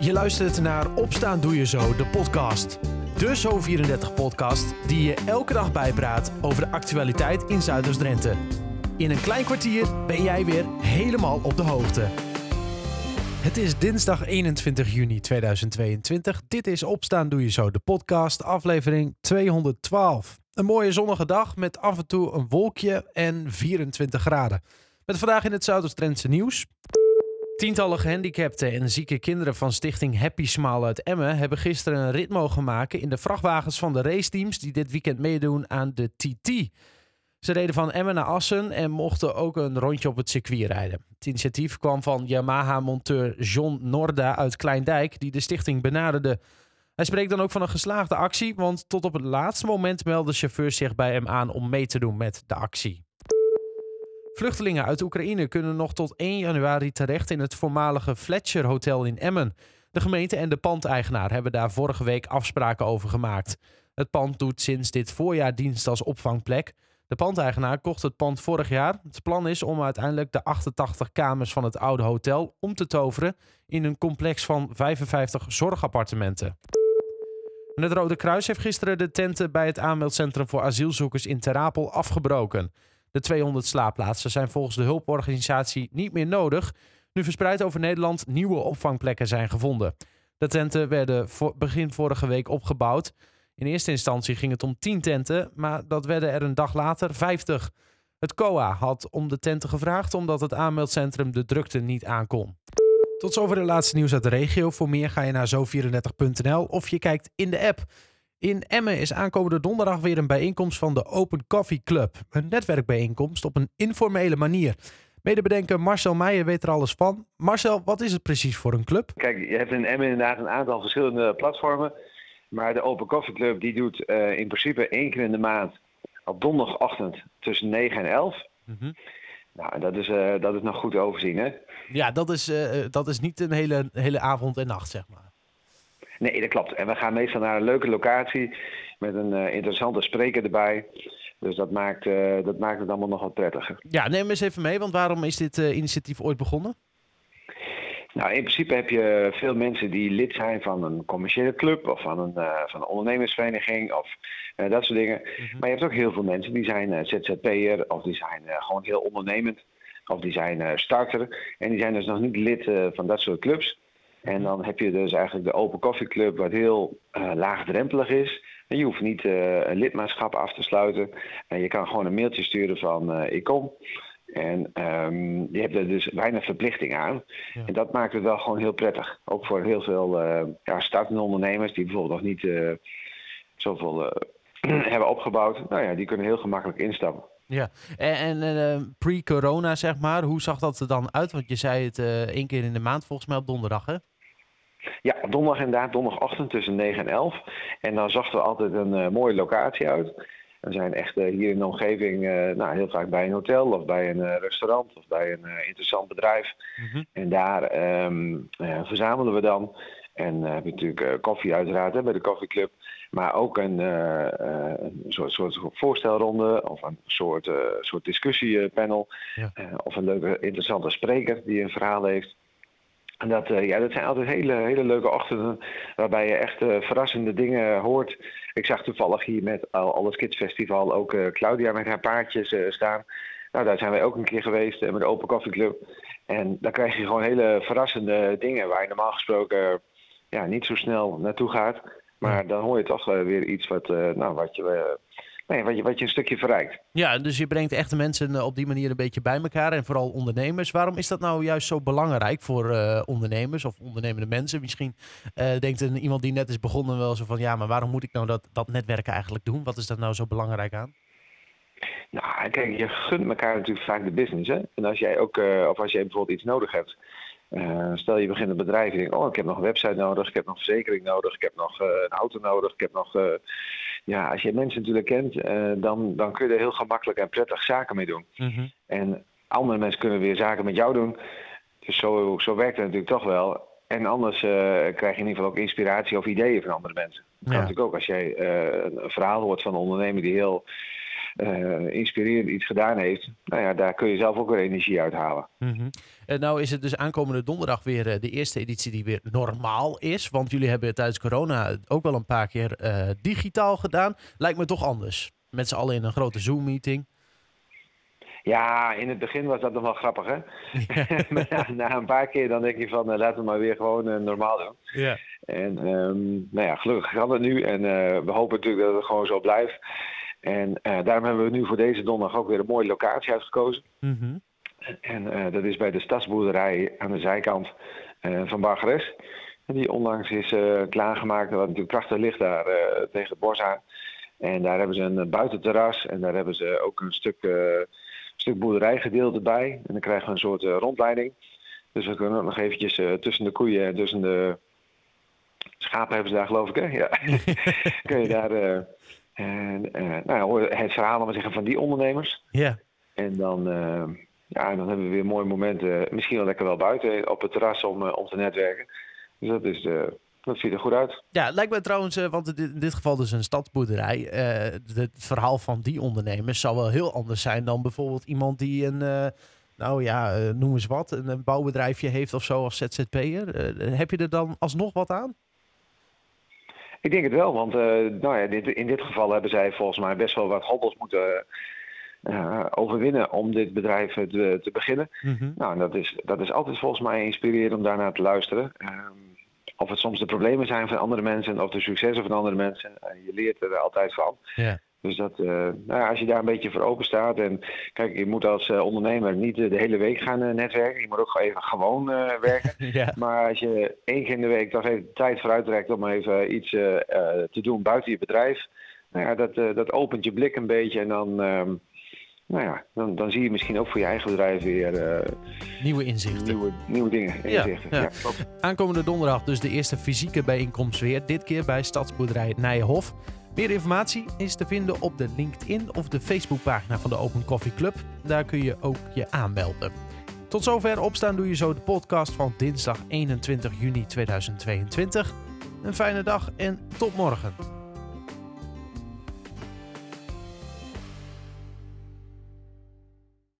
Je luistert naar Opstaan Doe Je Zo, de podcast. De Zo34-podcast die je elke dag bijpraat over de actualiteit in Zuiders-Drenthe. In een klein kwartier ben jij weer helemaal op de hoogte. Het is dinsdag 21 juni 2022. Dit is Opstaan Doe Je Zo, de podcast, aflevering 212. Een mooie zonnige dag met af en toe een wolkje en 24 graden. Met vandaag in het Zuiders-Drentse nieuws. Tientallen gehandicapten en zieke kinderen van stichting Happy Smile uit Emmen hebben gisteren een rit mogen maken in de vrachtwagens van de raceteams die dit weekend meedoen aan de TT. Ze reden van Emmen naar Assen en mochten ook een rondje op het circuit rijden. Het initiatief kwam van Yamaha-monteur John Norda uit Kleindijk, die de stichting benaderde. Hij spreekt dan ook van een geslaagde actie, want tot op het laatste moment melden chauffeurs zich bij hem aan om mee te doen met de actie. Vluchtelingen uit Oekraïne kunnen nog tot 1 januari terecht in het voormalige Fletcher Hotel in Emmen. De gemeente en de pandeigenaar hebben daar vorige week afspraken over gemaakt. Het pand doet sinds dit voorjaar dienst als opvangplek. De pandeigenaar kocht het pand vorig jaar. Het plan is om uiteindelijk de 88 kamers van het oude hotel om te toveren in een complex van 55 zorgappartementen. En het Rode Kruis heeft gisteren de tenten bij het aanmeldcentrum voor asielzoekers in Terapel afgebroken. De 200 slaapplaatsen zijn volgens de hulporganisatie niet meer nodig, nu verspreid over Nederland nieuwe opvangplekken zijn gevonden. De tenten werden begin vorige week opgebouwd. In eerste instantie ging het om 10 tenten, maar dat werden er een dag later 50. Het COA had om de tenten gevraagd omdat het aanmeldcentrum de drukte niet aankon. Tot zover de laatste nieuws uit de regio. Voor meer ga je naar zo34.nl of je kijkt in de app. In Emmen is aankomende donderdag weer een bijeenkomst van de Open Coffee Club. Een netwerkbijeenkomst op een informele manier. Medebedenker Marcel Meijer weet er alles van. Marcel, wat is het precies voor een club? Kijk, je hebt in Emmen inderdaad een aantal verschillende platformen. Maar de Open Coffee Club die doet uh, in principe één keer in de maand op donderdagochtend tussen 9 en 11. Mm Nou, dat is, uh, dat is nog goed overzien, hè? Ja, dat is, uh, dat is niet een hele, hele avond en nacht, zeg maar. Nee, dat klopt. En we gaan meestal naar een leuke locatie met een uh, interessante spreker erbij. Dus dat maakt, uh, dat maakt het allemaal nog wat prettiger. Ja, neem eens even mee, want waarom is dit uh, initiatief ooit begonnen? Nou, in principe heb je veel mensen die lid zijn van een commerciële club of van een, van een ondernemersvereniging of dat soort dingen. -hmm. Maar je hebt ook heel veel mensen die zijn ZZP'er of die zijn gewoon heel ondernemend of die zijn starter. En die zijn dus nog niet lid van dat soort clubs. En dan heb je dus eigenlijk de Open Coffee Club, wat heel uh, laagdrempelig is. En je hoeft niet uh, een lidmaatschap af te sluiten. En je kan gewoon een mailtje sturen van uh, ik kom. En um, je hebt er dus weinig verplichting aan. Ja. En dat maakt het wel gewoon heel prettig. Ook voor heel veel ja, startende ondernemers die bijvoorbeeld nog niet zoveel hebben opgebouwd. Nou ja, die kunnen heel gemakkelijk instappen. Ja, en, en uh, pre-corona zeg maar, hoe zag dat er dan uit? Want je zei het uh, één keer in de maand volgens mij op donderdag hè? Ja, donderdag inderdaad, donderdagochtend tussen 9 en 11. En dan zochten we altijd een uh, mooie locatie uit. We zijn echt hier in de omgeving nou, heel vaak bij een hotel of bij een restaurant of bij een interessant bedrijf. Mm -hmm. En daar um, verzamelen we dan. En heb je natuurlijk koffie uiteraard hè, bij de koffieclub. Maar ook een, een soort, soort, voorstelronde of een soort, soort discussiepanel. Ja. Of een leuke, interessante spreker die een verhaal heeft. En dat, ja, dat zijn altijd hele, hele leuke ochtenden waarbij je echt verrassende dingen hoort. Ik zag toevallig hier met Alles Kids Festival ook Claudia met haar paardjes staan. Nou, daar zijn wij ook een keer geweest met de Open Coffee Club. En dan krijg je gewoon hele verrassende dingen waar je normaal gesproken ja, niet zo snel naartoe gaat. Maar dan hoor je toch uh, weer iets wat, uh, nou, wat, je, uh, nee, wat, je, wat je een stukje verrijkt. Ja, dus je brengt echt de mensen op die manier een beetje bij elkaar en vooral ondernemers. Waarom is dat nou juist zo belangrijk voor ondernemers of ondernemende mensen? Misschien denkt een, iemand die net is begonnen wel zo van ja, maar waarom moet ik nou dat, dat netwerken eigenlijk doen? Wat is daar nou zo belangrijk aan? Nou, kijk, je gunt elkaar natuurlijk vaak de business. Hè? En als jij ook, of als jij bijvoorbeeld iets nodig hebt, uh, stel je begint een bedrijf en je denkt, oh, ik heb nog een website nodig, ik heb nog verzekering nodig, ik heb nog uh, een auto nodig, ik heb nog... Uh, ja, als je mensen natuurlijk kent, dan, dan kun je er heel gemakkelijk en prettig zaken mee doen. Mm -hmm. En andere mensen kunnen weer zaken met jou doen. Dus zo, zo werkt het natuurlijk toch wel. En anders krijg je in ieder geval ook inspiratie of ideeën van andere mensen. Dat kan ja. natuurlijk ook als jij een verhaal hoort van een ondernemer die heel inspirerend iets gedaan heeft, nou ja, daar kun je zelf ook weer energie uithalen. Mm En nou is het dus aankomende donderdag weer de eerste editie die weer normaal is. Want jullie hebben tijdens corona ook wel een paar keer digitaal gedaan. Lijkt me toch anders. Met z'n allen in een grote Zoom-meeting. Ja, in het begin was dat nog wel grappig, hè? maar na, een paar keer dan denk je van, uh, laten we maar weer gewoon uh, normaal doen. Ja. En um, nou ja, gelukkig gaat het nu en uh, we hopen natuurlijk dat het gewoon zo blijft. En daarom hebben we nu voor deze donderdag ook weer een mooie locatie uitgekozen. Mm -hmm. En dat is bij de stadsboerderij aan de zijkant van Bargeres. Die onlangs is klaargemaakt, wat natuurlijk prachtig ligt daar tegen het bos aan. En daar hebben ze een buitenterras en daar hebben ze ook een stuk stuk boerderijgedeelte bij. En dan krijgen we een soort uh, rondleiding. Dus we kunnen ook nog eventjes uh, tussen de koeien en tussen de schapen hebben ze daar geloof ik hè. Ja. Kun je daar uh, en, nou, het verhaal maar zeggen, van die ondernemers. Ja. En dan, ja, dan hebben we weer mooie momenten. Misschien wel lekker wel buiten op het terras om, om te netwerken. Dus dat is de dat ziet er goed uit. Ja, lijkt me trouwens, want in dit geval dus een stadsboerderij. Uh, het verhaal van die ondernemers zal wel heel anders zijn dan bijvoorbeeld iemand die een, uh, nou ja, noem eens wat, een, een, bouwbedrijfje heeft of zo als ZZP'er. heb je er dan alsnog wat aan? Ik denk het wel, want nou ja, dit, in dit geval hebben zij volgens mij best wel wat hobbels moeten overwinnen om dit bedrijf te, te beginnen. Mm Nou, dat is, dat is altijd volgens mij inspirerend om daarnaar te luisteren. Ehm, of het soms de problemen zijn van andere mensen of de successen van andere mensen. je leert er altijd van. Ja. Dus dat, uh, nou ja, als je daar een beetje voor open staat. En kijk, je moet als uh, ondernemer niet de hele week gaan uh, netwerken. Je moet ook even gewoon werken. ja. Maar als je één keer in de week toch even tijd voor uitrekt om even iets te doen buiten je bedrijf. Nou ja, dat, dat opent je blik een beetje. En dan, ehm, nou ja, dan, dan zie je misschien ook voor je eigen bedrijf weer... Nieuwe inzichten. Nieuwe, nieuwe dingen, inzichten. Ja, ja. Aankomende donderdag dus de eerste fysieke bijeenkomst weer. Dit keer bij Stadsboerderij Nijenhof. Meer informatie is te vinden op de LinkedIn of de Facebookpagina van de Open Coffee Club. Daar kun je ook je aanmelden. Tot zover opstaan doe je zo de podcast van dinsdag 21 juni 2022. Een fijne dag en tot morgen.